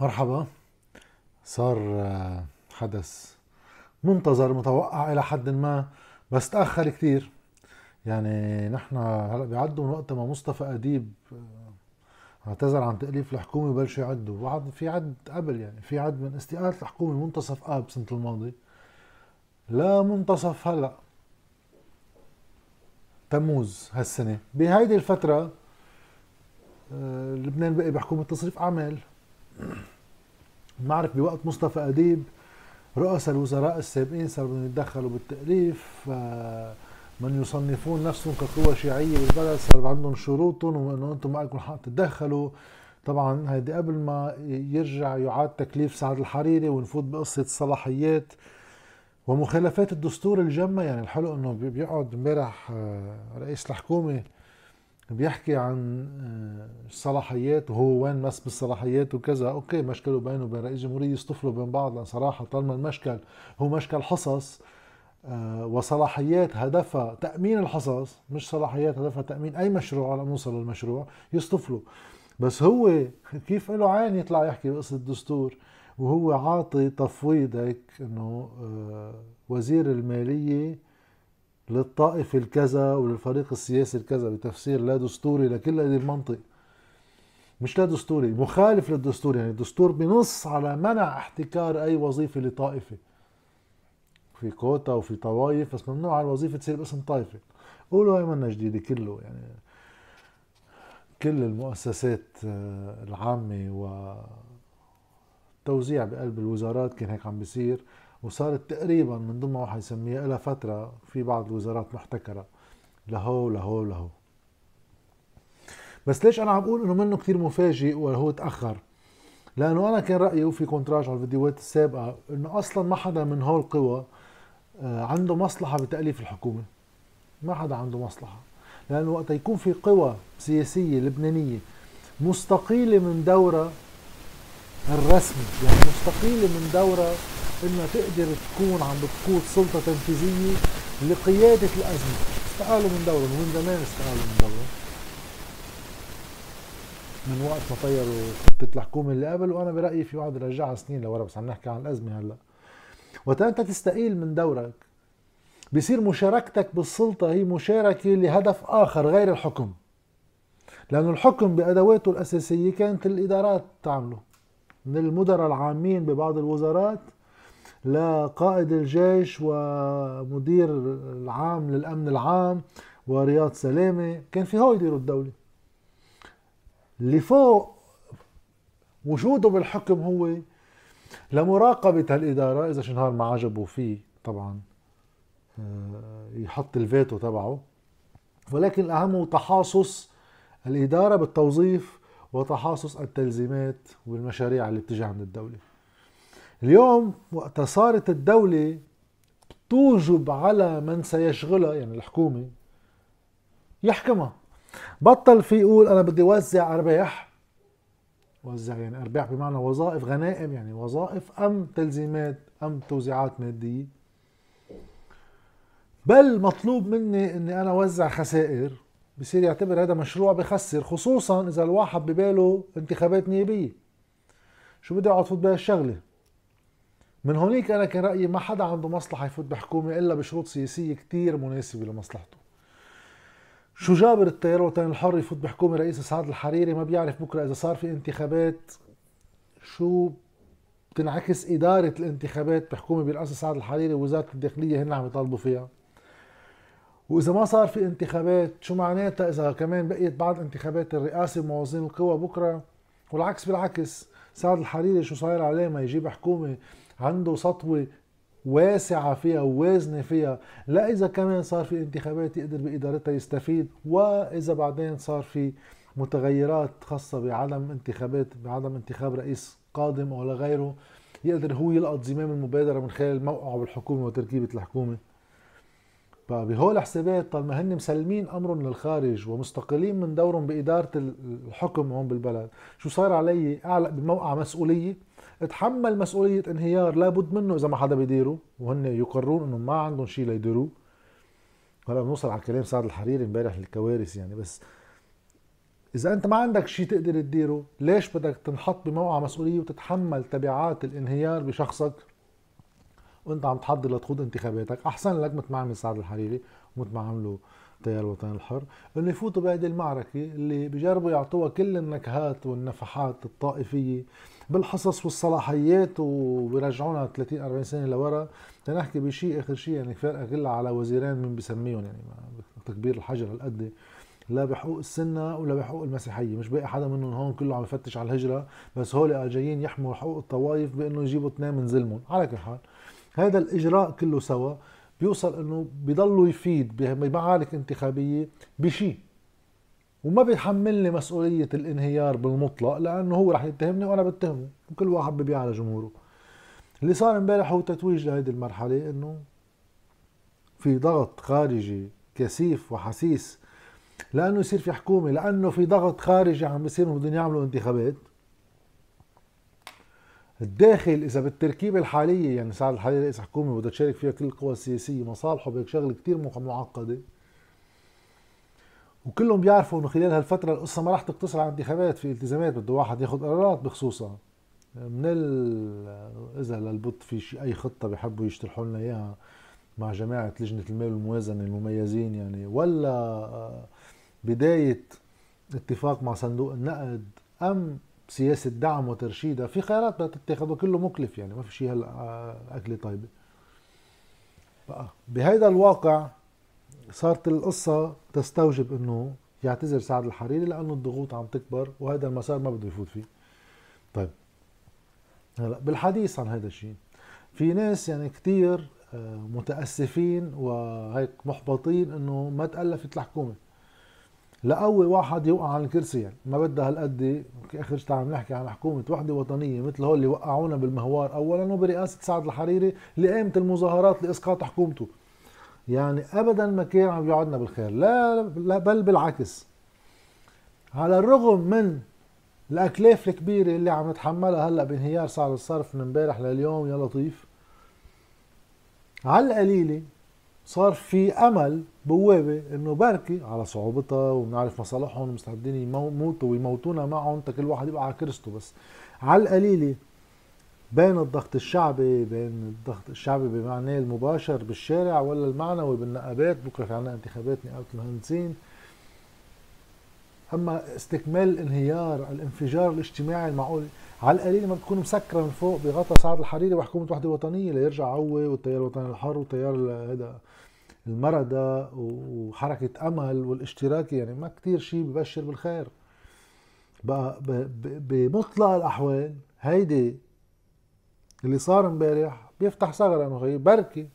مرحبا. صار آه، حدث منتظر متوقع إلى حد ما بس تأخر كثير. يعني نحن هلأ بيعدوا من وقت ما مصطفى أديب آه، اعتذر عن تأليف الحكومة وبلشوا يعدوا وعد في عد قبل يعني في عد من استقالة الحكومة منتصف آب سنة الماضي لا منتصف هلأ تموز هالسنة. بهيدي الفترة آه، لبنان بقي بحكومة تصريف أعمال. بنعرف بوقت مصطفى أديب رؤساء الوزراء السابقين صاروا بدهم يتدخلوا بالتأليف من يصنفون نفسهم كقوة شيعية بالبلد صار عندهم شروطهم وإنه أنتم ما لكم حق تتدخلوا. طبعا هيدي قبل ما يرجع يعاد تكليف سعد الحريري ونفوت بقصة الصلاحيات ومخالفات الدستور الجمة. يعني الحلو إنه بيقعد امبارح آه، رئيس الحكومة بيحكي عن الصلاحيات آه، وهو وين مس بالصلاحيات وكذا. أوكي مشكلة بينه وبين رئيس الجمهوريه يصطفلوا بين بعض. صراحة طالما المشكل هو مشكل حصص آه، وصلاحيات هدفها تأمين الحصص مش صلاحيات هدفها تأمين أي مشروع على نوصل للمشروع يصطفلوا بس هو كيف له عين يطلع يحكي بقصة الدستور؟ وهو عاطي تفويض هيك إنه آه، وزير المالية للطائفة الكذا وللفريق السياسي الكذا بتفسير لا دستوري لكل هذه المنطق مش لا دستوري مخالف للدستور يعني. الدستور بنص على منع احتكار أي وظيفة لطائفة. في كوتا وفي طوائف بس ممنوع الوظيفة تصير باسم طائفة. قولوا هاي منا جديدة كله يعني. كل المؤسسات آه، العامة وتوزيع بقلب الوزارات كان هيك عم بيصير. وصارت تقريبا من ضمن ما يسميها لها فترة في بعض الوزارات محتكرة. لهو لهو لهو. بس ليش أنا عم بقول إنه منه كثير مفاجئ وهو تأخر؟ لأنه أنا كان رأيي وفي كونتراج على الفيديوهات السابقة إنه أصلا ما حدا من هول القوى آه، عنده مصلحة بتأليف الحكومة. ما حدا عنده مصلحة. لأنه وقت يكون في قوى سياسية لبنانية مستقيلة من دورها الرسمي يعني مستقيلة من دورها إنها تقدر تكون عم بتقود سلطة تنفيذية لقيادة الأزمة. استقالوا من دورهم ومن زمان استقالوا من دورهم من وقت ما طيروا خطة الحكومة اللي قبل وأنا برأيي في واحد رجعها سنين لورا بس عم نحكي عن الأزمة هلأ. وقت أنت تستقيل من دورك. بصير مشاركتك بالسلطة هي مشاركة لهدف آخر غير الحكم. لأنه الحكم بأدواته الأساسية كانت الإدارات تعمله. من المدراء العامين ببعض الوزارات لقائد الجيش ومدير العام للأمن العام ورياض سلامة. كان في هو يديروا الدولة. اللي فوق وجوده بالحكم هو لمراقبة هالإدارة إذا شي نهار ما عجبه فيه طبعا آه، يحط الفيتو تبعه. ولكن الأهم هو تحاصص الإدارة بالتوظيف وتحاصص التلزيمات والمشاريع اللي بتجي عند الدولة. اليوم وقت صارت الدولة توجب على من سيشغلها يعني الحكومة يحكمها. بطل في يقول أنا بدي وزع أرباح. وزع يعني أرباح بمعنى وظائف غنائم يعني وظائف أم تلزيمات أم توزيعات مادية. بل مطلوب مني إني أنا وزع خسائر بصير يعتبر هذا مشروع بخسر خصوصا إذا الواحد بباله انتخابات نيابية. شو بدي أقعد فوت بهالشغلة؟ من هونيك أنا كان رايي ما حدا عنده مصلحة يفوت بحكومة إلا بشروط سياسية كتير مناسبة لمصلحته. شو جابر التيار الوطني الحر يفوت بحكومة رئيس سعد الحريري؟ ما بيعرف بكرة إذا صار في انتخابات. شو بتنعكس إدارة الانتخابات بحكومة برئاسة سعد الحريري ووزارة الداخلية هن عم يطالبوا فيها؟ وإذا ما صار في انتخابات شو معناتها إذا كمان بقيت بعد انتخابات الرئاسة وموازين القوى بكرة؟ والعكس بالعكس سعد الحريري شو صاير عليه ما يجيب حكومة؟ عنده سطوة واسعة فيها ووازنة فيها. لا إذا كمان صار في انتخابات يقدر بإدارتها يستفيد وإذا بعدين صار في متغيرات خاصة بعدم انتخابات بعدم انتخاب رئيس قادم أو لغيره يقدر هو يلقط زمام المبادرة من خلال موقعه بالحكومة وتركيبة الحكومة. فبهول الحسابات طالما هن مسلمين امرهم للخارج ومستقلين من دورهم بإدارة الحكم هون بالبلد. شو صار علي؟ أعلق بموقع مسؤولية. اتحمل مسؤولية انهيار لابد منه إذا ما حدا بيديره وهن يقررون إنه ما عندهم شيء ليديروه هلأ بنوصل على كلام سعد الحريري امبارح الكوارث يعني بس إذا أنت ما عندك شيء تقدر تديره ليش بدك تنحط بموقع مسؤولية وتتحمل تبعات الانهيار بشخصك؟ وانت عم تحضر لتخوض انتخاباتك. أحسن لك مثل ما عمل سعد الحريري ومثل ما عملوا تيار الوطن الحر. انه يفوتوا بهذه المعركة اللي بجربوا يعطوها كل النكهات والنفحات الطائفية بالحصص والصلاحيات وبيرجعونا 30 40 سنة لورا تنحكي بشيء آخر شيء يعني فرقه كلها على وزيرين من بسميهم يعني تكبير الحجر هالقد. لا بحقوق السنة ولا بحقوق المسيحية مش باقي حدا منهم هون كله عم يفتش على الهجرة بس هول جايين يحموا حقوق الطوائف بأنه يجيبوا اثنين من ظلمهم. على كل حال هذا الإجراء كله سوا بيوصل إنه بيضلوا يفيد بمعارك انتخابية بشيء وما بيحملني مسؤولية الانهيار بالمطلق لأنه هو رح يتهمني وأنا بتهمه وكل واحد ببيع على جمهوره. اللي صار امبارح هو تتويج لهيدي المرحلة إنه في ضغط خارجي كثيف وحسيس لأنه يصير في حكومة لأنه في ضغط خارجي عم بيصير بدهم يعملوا انتخابات. الداخل إذا بالتركيبة الحالية يعني سعد الحالي رئيس حكومة بدها تشارك فيها كل القوى السياسية مصالحه بهيك شغلة كثير معقدة. وكلهم بيعرفوا إنه خلال هالفترة القصة ما راح تقتصر على انتخابات في التزامات بده واحد ياخذ قرارات بخصوصها من ال إذا للبط في شيء أي خطة بحبوا يشترحوا لنا إياها مع جماعة لجنة المال والموازنة المميزين يعني. ولا بداية اتفاق مع صندوق النقد أم سياسة دعم وترشيدها في خيارات بدها تتاخذ وكله مكلف يعني ما في شيء هلا آه، أكلة طيبة. بهيدا الواقع صارت القصة تستوجب إنه يعتذر سعد الحريري لأنه الضغوط عم تكبر وهذا المسار ما بده يفوت فيه. طيب. هلا بالحديث عن هذا الشيء في ناس يعني كتير آه، متأسفين وهيك محبطين إنه ما تألفت الحكومة. لقوي واحد يوقع على الكرسي. يعني ما بدها هالقد آخر شيء عم نحكي عن حكومة وحدة وطنية مثل هول اللي وقعونا بالمهوار اولا وبرئاسة سعد الحريري اللي قامت المظاهرات لإسقاط حكومته. يعني ابدا ما كان عم يقعدنا بالخير. لا, لا بل بالعكس. على الرغم من الأكلاف الكبيرة اللي عم نتحملها هلأ بانهيار سعر الصرف من امبارح لليوم يا لطيف على القليلة صار في أمل بوابة إنه بركي على صعوبتها وبنعرف مصالحهم مستعدين يموتوا ويموتونا معهم كل واحد يبقى على كرسته بس. على القليلة بين الضغط الشعبي بين الضغط الشعبي بمعناه المباشر بالشارع ولا المعنوي بالنقابات بكرة في عنا انتخابات نقابه المهندسين أما استكمال الانهيار الانفجار الاجتماعي المعقول على القليل ما تكون مسكرة من فوق بغطى سعد الحريري وحكومة وحدة وطنية ليرجع هو والتيار الوطني الحر وتيار هذا المردى وحركة أمل والاشتراكي. يعني ما كتير شيء ببشر بالخير. بقى بمطلق الأحوال هيدي اللي صار امبارح بيفتح ثغره أنه هي بركي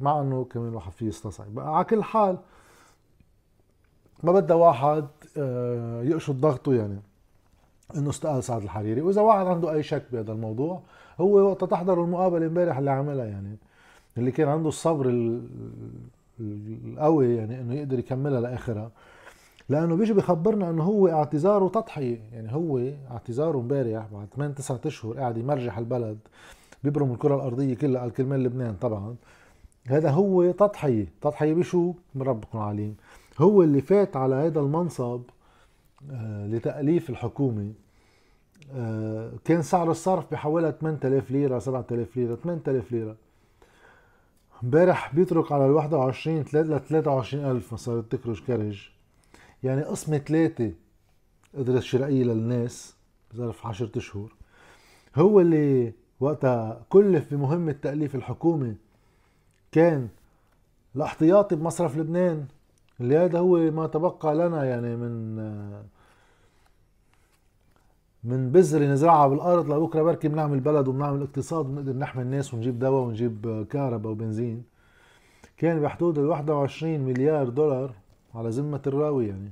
مع أنه كمان واحد فيه يستصعب. بقى على كل حال ما بدها واحد آه، يقشط ضغطه يعني. إنه استقال سعد الحريري. وإذا واحد عنده أي شك بهذا الموضوع هو وقت تحضروا المقابلة امبارح اللي عملها يعني اللي كان عنده الصبر القوي يعني إنه يقدر يكملها لآخرها. لأنه بيجي بخبرنا إنه هو اعتذاره تضحية. يعني هو اعتذاره امبارح بعد 8 9 أشهر قاعد يمرجح البلد بيبرم الكرة الأرضية كلها قال كرمال لبنان طبعا. هذا هو تضحية. تضحية بشو؟ من ربكم عليم هو اللي فات على هذا المنصب لتأليف الحكومة آه كان سعر الصرف بحوالي 8000 ليرة 7000 ليرة 8000 ليرة. امبارح بيترك على ال 21 ل 23000 مصاري تكرج كرج يعني قسمة ثلاثة قدرت شرائية للناس بظرف عشرة أشهر. هو اللي وقتها كلف بمهمة تأليف الحكومة كان الاحتياطي بمصرف لبنان اللي هذا هو ما تبقى لنا يعني من من بذرة نزرعها بالأرض لبكرة بركي بنعمل بلد وبنعمل اقتصاد ونقدر نحمي الناس ونجيب دواء ونجيب كهرباء وبنزين. كان بحدود ال 21 مليار دولار على ذمة الراوي يعني.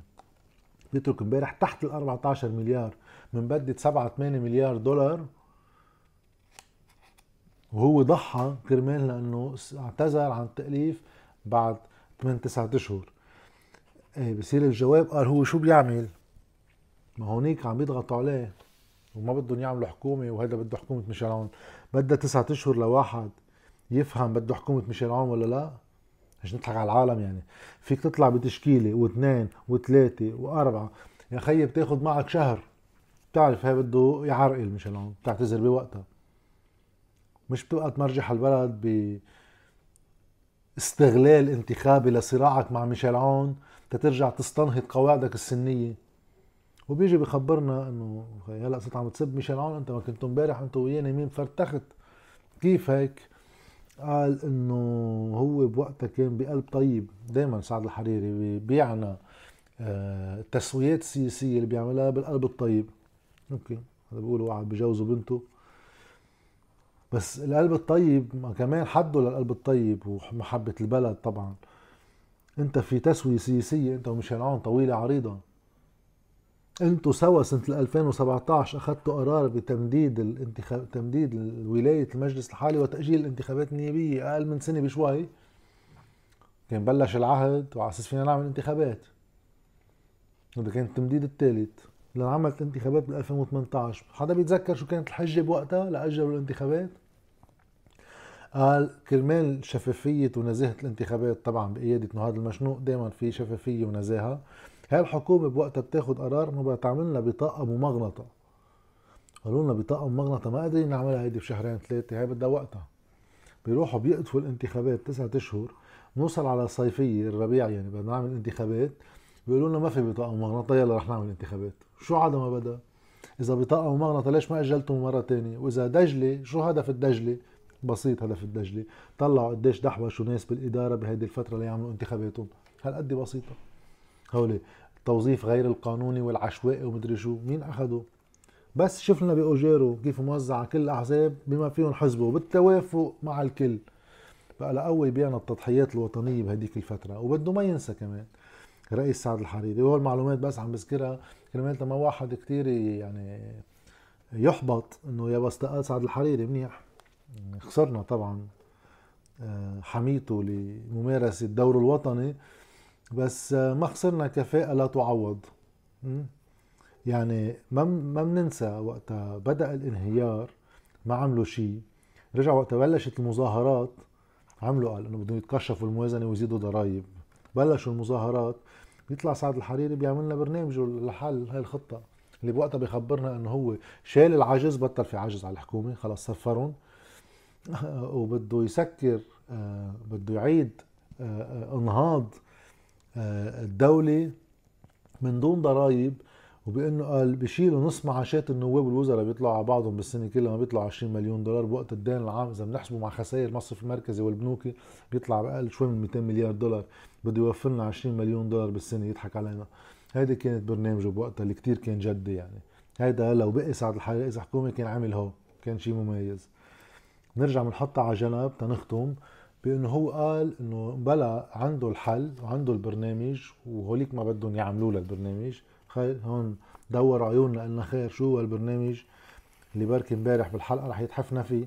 بيترك امبارح تحت ال 14 مليار من بدة 7 8 مليار دولار. وهو ضحى كرمال لأنه اعتذر عن التأليف بعد 8 9 أشهر. إيه بصير الجواب قال هو شو بيعمل؟ ما هونيك عم يضغطوا عليه. وما بدهم يعملوا حكومة وهذا بده حكومة ميشيل عون بدها تسعة أشهر لواحد يفهم بده حكومة ميشيل عون ولا لا. مش نضحك على العالم يعني. فيك تطلع بتشكيلة واثنين وثلاثة وأربعة. يا خيي بتاخد معك شهر. بتعرف هي بده يعرقل مشان هون بتعتذر بوقتها. مش بتبقى تمرجح البلد ب استغلال انتخابي لصراعك مع ميشيل عون تترجع تستنهض قواعدك السنية. وبيجي بخبرنا إنه هلأ صرت عم تسب ميشيل عون أنت ما كنتوا امبارح انت وياه نايمين فرتخت. كيف هيك؟ قال إنه هو بوقتها كان بقلب طيب. دائما سعد الحريري التسويات آه، السياسية اللي بيعملها بالقلب الطيب. أوكي هذا بيقولوا واحد بجوزه بنته. بس القلب الطيب ما كمان حده للقلب الطيب ومحبة البلد طبعا. أنت في تسوية سياسية أنت وميشيل عون طويلة عريضة. أنتوا سوا سنة 2017 أخذتوا قرار بتمديد الانتخاب تمديد ولاية المجلس الحالي وتأجيل الانتخابات النيابية أقل من سنة بشوي؟ كان بلش العهد وعلى أساس فينا نعمل انتخابات. هذا كان التمديد الثالث. لعملت انتخابات بال 2018 حدا بيتذكر شو كانت الحجة بوقتها لأجلوا الانتخابات؟ قال كرمال شفافية ونزاهة الانتخابات طبعا بقيادة نهاد المشنوق دائما في شفافية ونزاهة. هاي الحكومة بوقتها بتاخد قرار إنه بدها تعمل لنا بطاقة ممغنطة؟ قالوا لنا بطاقة ممغنطة ما قادرين نعملها هيدي بشهرين ثلاثة هاي بدها وقتها. بيروحوا بيقطفوا الانتخابات تسعة أشهر نوصل على صيفية الربيع يعني بدنا نعمل انتخابات بيقولوا لنا ما في بطاقة ممغنطة يلا رح نعمل انتخابات. شو عدا ما بدا إذا بطاقة ممغنطة ليش ما أجلتم مرة تانية؟ وإذا دجلة شو هدف الدجلة؟ بسيط هدف الدجلة طلعوا قديش دحوشوا ناس بالإدارة بهيدي الفترة ليعملوا انتخاباتهم. هالقد بسيطة. هولي التوظيف غير القانوني والعشوائي ومدري شو. مين أخذوا بس شوف لنا بأوجيرو كيف موزع على كل الأحزاب بما فيهم حزبه بالتوافق مع الكل. بقى لقوي بيعنا التضحيات الوطنية بهديك الفترة وبده ما ينسى كمان رئيس سعد الحريري. وهو المعلومات بس عم بذكرها كرمال ما واحد كتير يعني يحبط إنه يا بس سعد الحريري منيح. خسرنا طبعا آه، حميته لممارسة الدور الوطني. بس ما خسرنا كفاءة لا تعوض. يعني ما ما بننسى وقتها بدأ الانهيار ما عملوا شيء. رجع وقت بلشت المظاهرات. عملوا قال إنه بدهم يتكشفوا الموازنة ويزيدوا ضرائب. بلشوا المظاهرات. بيطلع سعد الحريري بيعمل لنا برنامجه لحل هاي الخطة. اللي بوقتها بيخبرنا إنه هو شال العجز بطل في عجز على الحكومة. خلص صفرهم وبده يسكر آه، بده يعيد آه، آه، انهاض الدولة من دون ضرائب وبأنه قال بيشيلوا نص معاشات النواب والوزراء بيطلعوا على بعضهم بالسنة كلها ما بيطلعوا 20 مليون دولار بوقت الدين العام. إذا بنحسبه مع خسائر المصرف المركزي والبنوكي بيطلع بأقل شوي من 200 مليار دولار بده يوفر لنا 20 مليون دولار بالسنة يضحك علينا. هيدي كانت برنامجه بوقتها اللي كتير كان جدي يعني. هيدا لو بقي سعد الحريري اذا حكومة كان عمل هو كان شيء مميز. نرجع بنحطها على جنب تنختم. بأنه هو قال إنه بلا عنده الحل وعنده البرنامج وهوليك ما بدهم يعملوا له البرنامج خير هون دور عيوننا قلنا خير شو هو البرنامج اللي بركي امبارح بالحلقة رح يتحفنا فيه.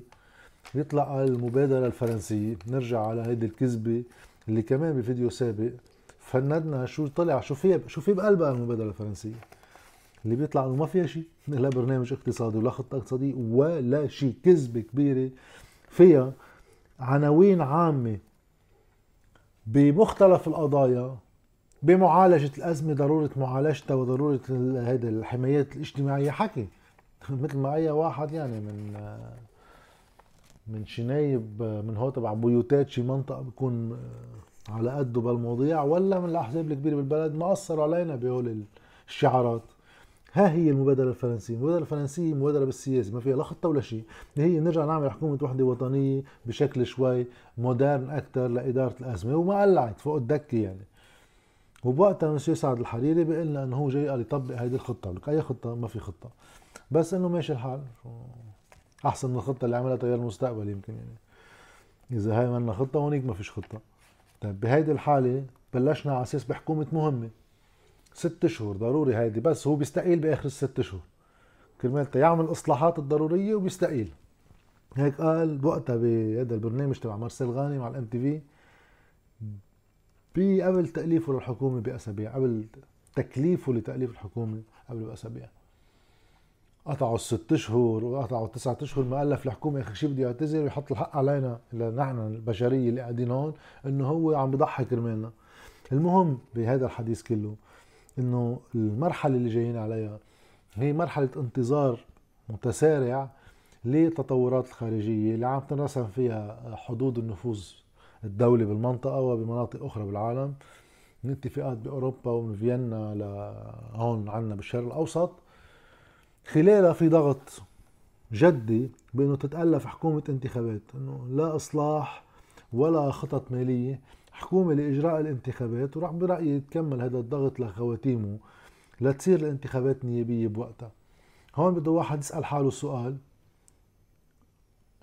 بيطلع المبادرة الفرنسية. نرجع على هيدي الكذبة اللي كمان بفيديو سابق فندنا شو طلع شو في شو في بقلبها المبادرة الفرنسية؟ اللي بيطلع إنه ما فيها شيء لا برنامج اقتصادي ولا خطة اقتصادية ولا شيء. كذبة كبيرة فيها عناوين عامة بمختلف القضايا بمعالجة الأزمة ضرورة معالجتها وضرورة هيدا الحمايات الاجتماعية. حكي مثل ما أي واحد يعني من من شنايب من هو تبع بيوتات شي منطقة بيكون على قده بالمواضيع ولا من الأحزاب الكبيرة بالبلد ما أثروا علينا بهول الشعارات. ها هي المبادرة الفرنسية المبادرة الفرنسية مبادرة بالسياسة ما فيها لا خطة ولا شيء. هي نرجع نعمل حكومة وحدة وطنية بشكل شوي مودرن أكثر لإدارة الأزمة وما قلعت فوق الدكة يعني. وبوقتها مسيو سعد الحريري بيقول لنا إنه هو جاي قال يطبق هيدي الخطة لك أي خطة ما في خطة. بس إنه ماشي الحال. أحسن من الخطة اللي عملها تيار المستقبل يمكن يعني. إذا هاي منا خطة هونيك ما فيش خطة. طيب بهيدي الحالة بلشنا على أساس بحكومة مهمة. ست اشهر ضروري هيدي بس هو بيستقيل بآخر الست اشهر كرمال يعمل الاصلاحات الضرورية وبيستقيل. هيك قال بوقتها بهذا البرنامج تبع مارسيل غانم على الام تي في. قبل تأليفه للحكومة بأسابيع قبل تكليفه لتأليف الحكومة قبل بأسابيع قطعوا الست اشهر وقطعوا التسعة أشهر ما ألف الحكومة آخر شيء بده يعتذر ويحط الحق علينا نحن البشرية اللي قاعدين هون إنه هو عم بضحي كرمالنا. المهم بهذا الحديث كله إنه المرحلة اللي جايين عليها هي مرحلة انتظار متسارع للتطورات الخارجية اللي عم تنرسم فيها حدود النفوذ الدولي بالمنطقة وبمناطق أخرى بالعالم. من اتفاقات بأوروبا ومن فيينا لهون عنا بالشرق الأوسط. خلالها في ضغط جدي بأنه تتألف حكومة انتخابات أنه لا إصلاح ولا خطط مالية. حكومة لإجراء الانتخابات وراح برأيي تكمل هذا الضغط لخواتيمه لتصير الانتخابات نيابية بوقتها. هون بده واحد يسأل حاله سؤال.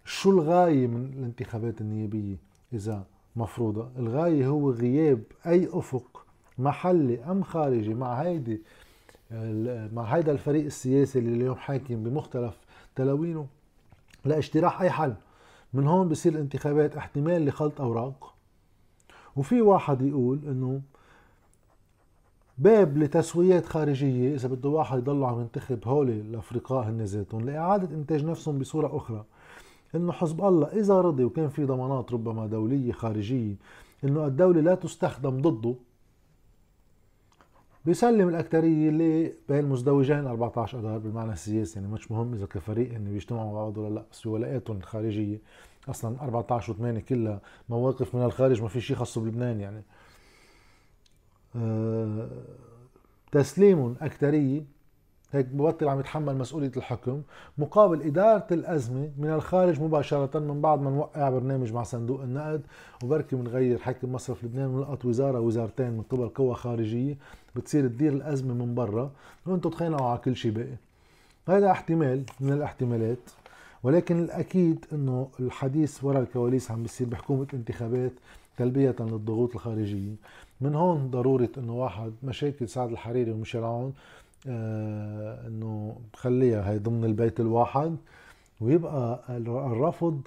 شو الغاية من الانتخابات النيابية إذا مفروضة؟ الغاية هو غياب أي أفق محلي أم خارجي مع هيدي مع هيدا الفريق السياسي اللي اليوم حاكم بمختلف تلاوينه لاجتراح أي حل. من هون بصير الانتخابات احتمال لخلط أوراق. وفي واحد يقول إنه باب لتسويات خارجية إذا بده واحد يضلوا عم ينتخب هول الأفرقاء هن ذاتهم لإعادة إنتاج نفسهم بصورة أخرى. إنه حزب الله إذا رضي وكان في ضمانات ربما دولية خارجية إنه الدولة لا تستخدم ضده بيسلم الأكترية بين مزدوجين 14 أذار بالمعنى السياسي. يعني مش مهم إذا كفريق هن بيجتمعوا مع بعض ولا لأ بس في الخارجية أصلا 14 و8 كلها مواقف من الخارج ما في شيء خاصه بلبنان يعني. أه تسليم أكترية هيك ببطل عم يتحمل مسؤولية الحكم مقابل إدارة الأزمة من الخارج مباشرة من بعد ما نوقع برنامج مع صندوق النقد وبركي بنغير حكم مصرف لبنان ونلقط وزارة وزارتين من قبل قوى خارجية بتصير تدير الأزمة من برا. وأنتم تخينوا على كل شيء باقي هذا احتمال من الاحتمالات. ولكن الأكيد أنه الحديث وراء الكواليس عم بيصير بحكومة انتخابات تلبية للضغوط الخارجية. من هون ضرورة أنه واحد مشاكل سعد الحريري وميشيل عون آه أنه خليها هي ضمن البيت الواحد ويبقى الرفض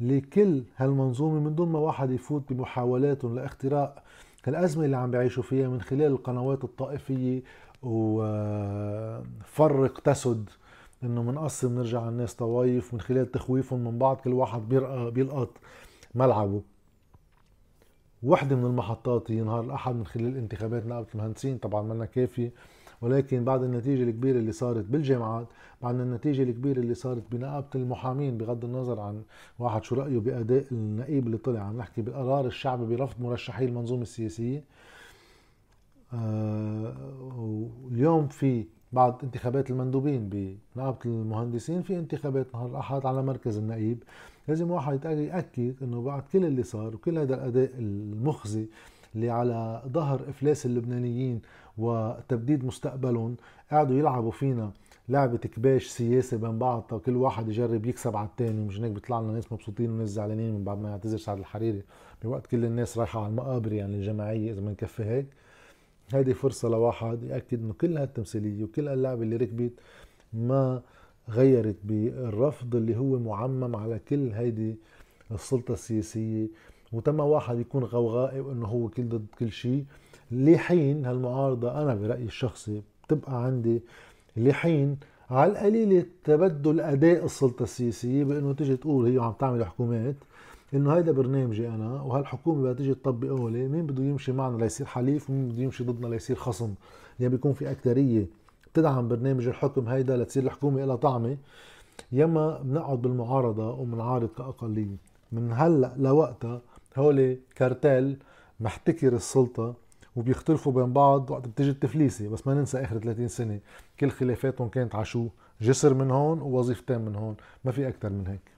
لكل هالمنظومة من دون ما واحد يفوت بمحاولات لاختراق الأزمة اللي عم بيعيشوا فيها من خلال القنوات الطائفية وفرق تسد إنه بنقسم نرجع الناس طوايف من خلال تخويفهم من بعض كل واحد بيرقى بيلقط ملعبه. وحدة من المحطات هي نهار الأحد من خلال انتخابات نقابة المهندسين طبعا منا كافية ولكن بعد النتيجة الكبيرة اللي صارت بالجامعات بعد النتيجة الكبيرة اللي صارت بنقابة المحامين بغض النظر عن واحد شو رأيه بأداء النقيب اللي طلع عم نحكي بقرار الشعب برفض مرشحي المنظومة السياسية. آه اليوم في بعد انتخابات المندوبين بنقابة المهندسين في انتخابات نهار الأحد على مركز النقيب لازم واحد يأكد إنه بعد كل اللي صار وكل هذا الأداء المخزي اللي على ظهر إفلاس اللبنانيين وتبديد مستقبلهم قاعدوا يلعبوا فينا لعبة كباش سياسي بين بعض كل واحد يجرب يكسب على الثاني مش هيك؟ بيطلع لنا ناس مبسوطين وناس زعلانين من بعد ما يعتذر سعد الحريري. بوقت كل الناس رايحة على المقابر يعني الجماعية إذا بنكفي هيك. هيدي فرصة لواحد يأكد إنه كل هالتمثيلية وكل اللعبة اللي ركبت ما غيرت بالرفض اللي هو معمم على كل هيدي السلطة السياسية. وتم واحد يكون غوغائي وإنه هو كل ضد كل شيء. لحين هالمعارضة أنا برأيي الشخصي بتبقى عندي لحين على القليلة تبدل أداء السلطة السياسية بإنه تجي تقول هي عم تعمل حكومات. إنه هيدا برنامجي أنا وهالحكومة بدها تيجي تطبقه لي مين بده يمشي معنا ليصير حليف ومين بده يمشي ضدنا ليصير خصم؟ يعني بيكون في اكتريه بتدعم برنامج الحكم هيدا لتصير الحكومة لها طعمة يما بنقعد بالمعارضة وبنعارض كأقلية. من هلأ لوقتها هول كارتيل محتكر السلطة وبيختلفوا بين بعض وقت بتجي التفليسة بس ما ننسى آخر 30 سنة كل خلافاتهم كانت عشو جسر من هون ووظيفتين من هون ما في أكثر من هيك.